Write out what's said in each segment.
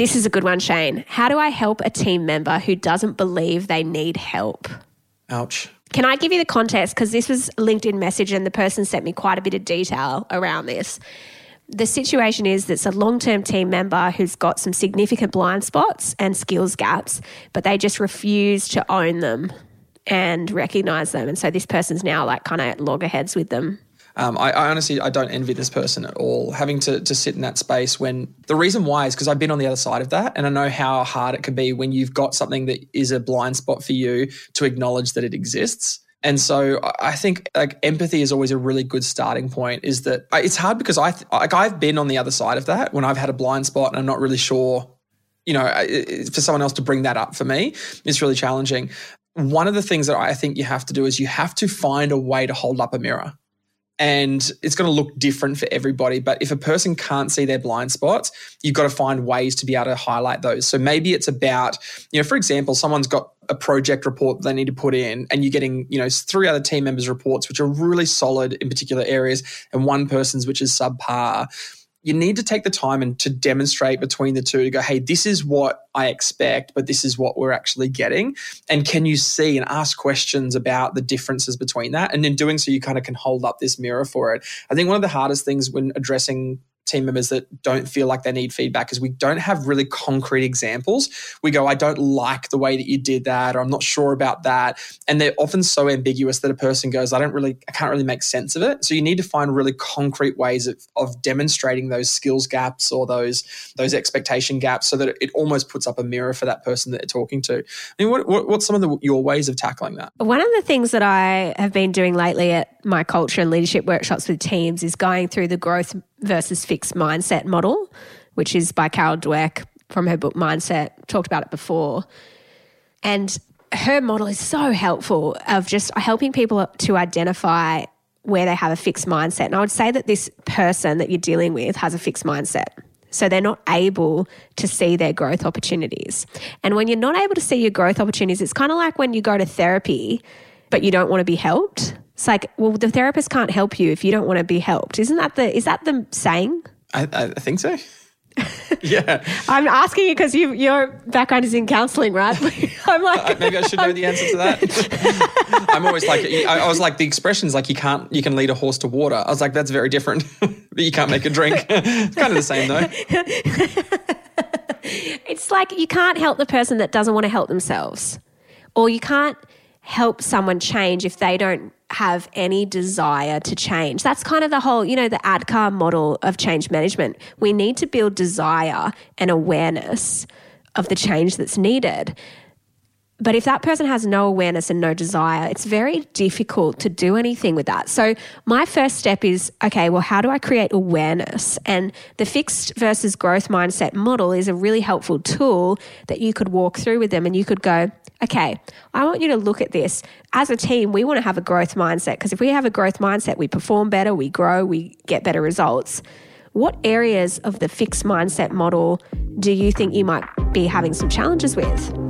This is a good one, Shane. How do I help a team member who doesn't believe they need help? Ouch. Can I give you the context? Because this was LinkedIn message and the person sent me quite a bit of detail around this. The situation is that it's a long term team member who's got some significant blind spots and skills gaps, but they just refuse to own them and recognize them. And so this person's now like kind of at loggerheads with them. Um, I, I, honestly I don't envy this person at all. Having to to sit in that space when the reason why is because I've been on the other side of that, and I know how hard it can be when you've got something that is a blind spot for you to acknowledge that it exists. And so I think like empathy is always a really good starting point. Is that it's hard because I like I've been on the other side of that when I've had a blind spot and I'm not really sure. You know, for someone else to bring that up for me, it's really challenging. One of the things that I think you have to do is you have to find a way to hold up a mirror and it's going to look different for everybody. But if a person can't see their blind spots, you've got to find ways to be able to highlight those. So maybe it's about, you know, for example, someone's got a project report they need to put in, and you're getting, you know, three other team members' reports, which are really solid in particular areas, and one person's, which is subpar you need to take the time and to demonstrate between the two to go, hey, this is what I expect, but this is what we're actually getting. And can you see and ask questions about the differences between that? And in doing so, you kind of can hold up this mirror for it. I think one of the hardest things when addressing team members that don't feel like they need feedback is we don't have really concrete examples. We go, I don't like the way that you did that, or I'm not sure about that. And they're often so ambiguous that a person goes, I don't really, I can't really make sense of it. So you need to find really concrete ways of, of demonstrating those skills gaps or those, those expectation gaps so that it almost puts up a mirror for that person that they're talking to. I mean, what, what, what's some of the, your ways of tackling that? One of the things that I have been doing lately at my culture and leadership workshops with teams is going through the growth versus fixed mindset model, which is by Carol Dweck from her book Mindset. Talked about it before. And her model is so helpful of just helping people to identify where they have a fixed mindset. And I would say that this person that you're dealing with has a fixed mindset. So they're not able to see their growth opportunities. And when you're not able to see your growth opportunities, it's kind of like when you go to therapy, but you don't want to be helped. It's like, well, the therapist can't help you if you don't want to be helped. Isn't that the is that the saying? I, I think so. yeah. I'm asking you because you, your background is in counselling, right? I'm like, uh, maybe I should know the answer to that. I'm always like, I, was like, the expression is like, you can't, you can lead a horse to water. I was like, that's very different. but you can't make a drink. it's kind of the same though. it's like you can't help the person that doesn't want to help themselves, or you can't help someone change if they don't have any desire to change. That's kind of the whole, you know, the ADKAR model of change management. We need to build desire and awareness of the change that's needed. But if that person has no awareness and no desire, it's very difficult to do anything with that. So, my first step is okay, well, how do I create awareness? And the fixed versus growth mindset model is a really helpful tool that you could walk through with them and you could go, okay, I want you to look at this. As a team, we want to have a growth mindset because if we have a growth mindset, we perform better, we grow, we get better results. What areas of the fixed mindset model do you think you might be having some challenges with?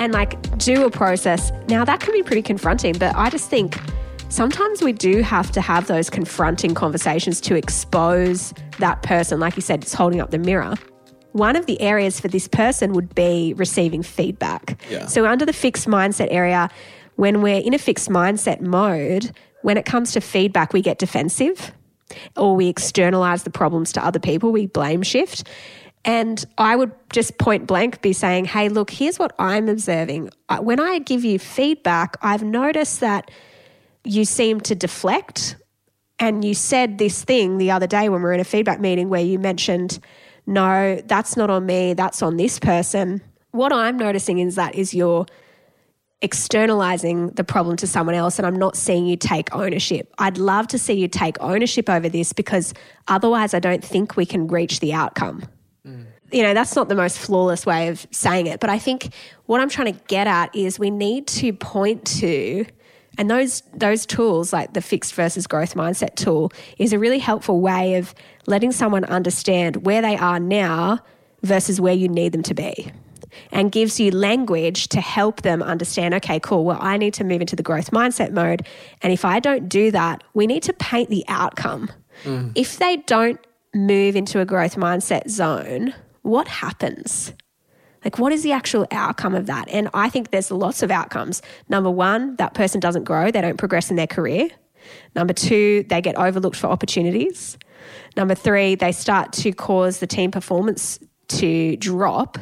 And like do a process. Now, that can be pretty confronting, but I just think sometimes we do have to have those confronting conversations to expose that person. Like you said, it's holding up the mirror. One of the areas for this person would be receiving feedback. Yeah. So, under the fixed mindset area, when we're in a fixed mindset mode, when it comes to feedback, we get defensive or we externalize the problems to other people, we blame shift. And I would just point blank be saying, hey, look, here's what I'm observing. When I give you feedback, I've noticed that you seem to deflect. And you said this thing the other day when we were in a feedback meeting where you mentioned no, that's not on me, that's on this person. What I'm noticing is that is you're externalizing the problem to someone else and I'm not seeing you take ownership. I'd love to see you take ownership over this because otherwise I don't think we can reach the outcome. You know, that's not the most flawless way of saying it, but I think what I'm trying to get at is we need to point to and those those tools like the fixed versus growth mindset tool is a really helpful way of letting someone understand where they are now versus where you need them to be and gives you language to help them understand okay, cool, well, I need to move into the growth mindset mode. And if I don't do that, we need to paint the outcome. Mm. If they don't move into a growth mindset zone, what happens? Like, what is the actual outcome of that? And I think there's lots of outcomes. Number one, that person doesn't grow, they don't progress in their career. Number two, they get overlooked for opportunities. Number three, they start to cause the team performance to drop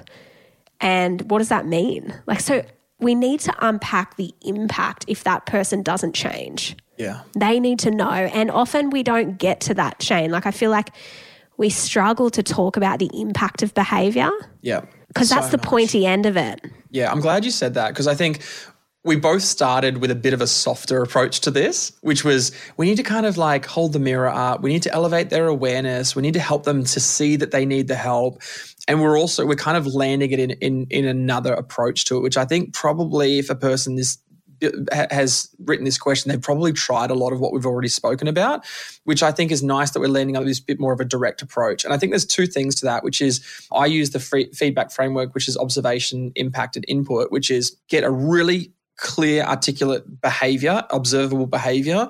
and what does that mean? Like, so we need to unpack the impact if that person doesn't change. Yeah. They need to know. And often we don't get to that chain. Like, I feel like we struggle to talk about the impact of behavior. Yeah. Because that's the pointy end of it. Yeah. I'm glad you said that because I think we both started with a bit of a softer approach to this, which was we need to kind of like hold the mirror up. We need to elevate their awareness. We need to help them to see that they need the help and we're also we're kind of landing it in in in another approach to it, which I think probably if a person is has written this question, they've probably tried a lot of what we've already spoken about, which I think is nice that we're landing on this bit more of a direct approach. And I think there's two things to that, which is I use the free feedback framework, which is observation, impact, and input, which is get a really clear, articulate behavior, observable behavior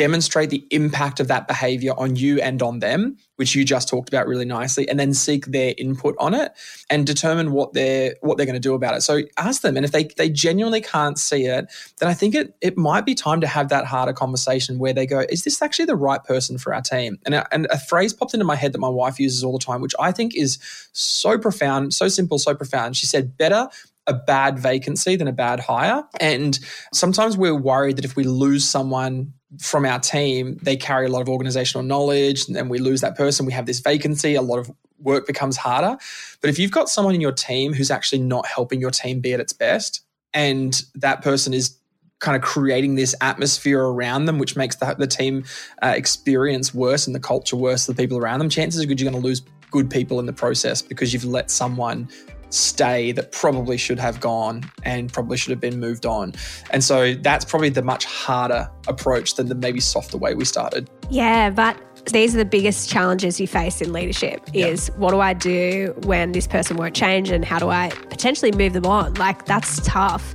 demonstrate the impact of that behavior on you and on them, which you just talked about really nicely, and then seek their input on it and determine what they're what they're going to do about it. So ask them, and if they they genuinely can't see it, then I think it it might be time to have that harder conversation where they go, "Is this actually the right person for our team?" And a, and a phrase popped into my head that my wife uses all the time, which I think is so profound, so simple, so profound. She said, "Better." A bad vacancy than a bad hire. And sometimes we're worried that if we lose someone from our team, they carry a lot of organizational knowledge, and then we lose that person. We have this vacancy, a lot of work becomes harder. But if you've got someone in your team who's actually not helping your team be at its best, and that person is kind of creating this atmosphere around them, which makes the, the team uh, experience worse and the culture worse the people around them, chances are good you're going to lose good people in the process because you've let someone stay that probably should have gone and probably should have been moved on. And so that's probably the much harder approach than the maybe softer way we started. Yeah, but these are the biggest challenges you face in leadership is yep. what do I do when this person won't change and how do I potentially move them on? Like that's tough.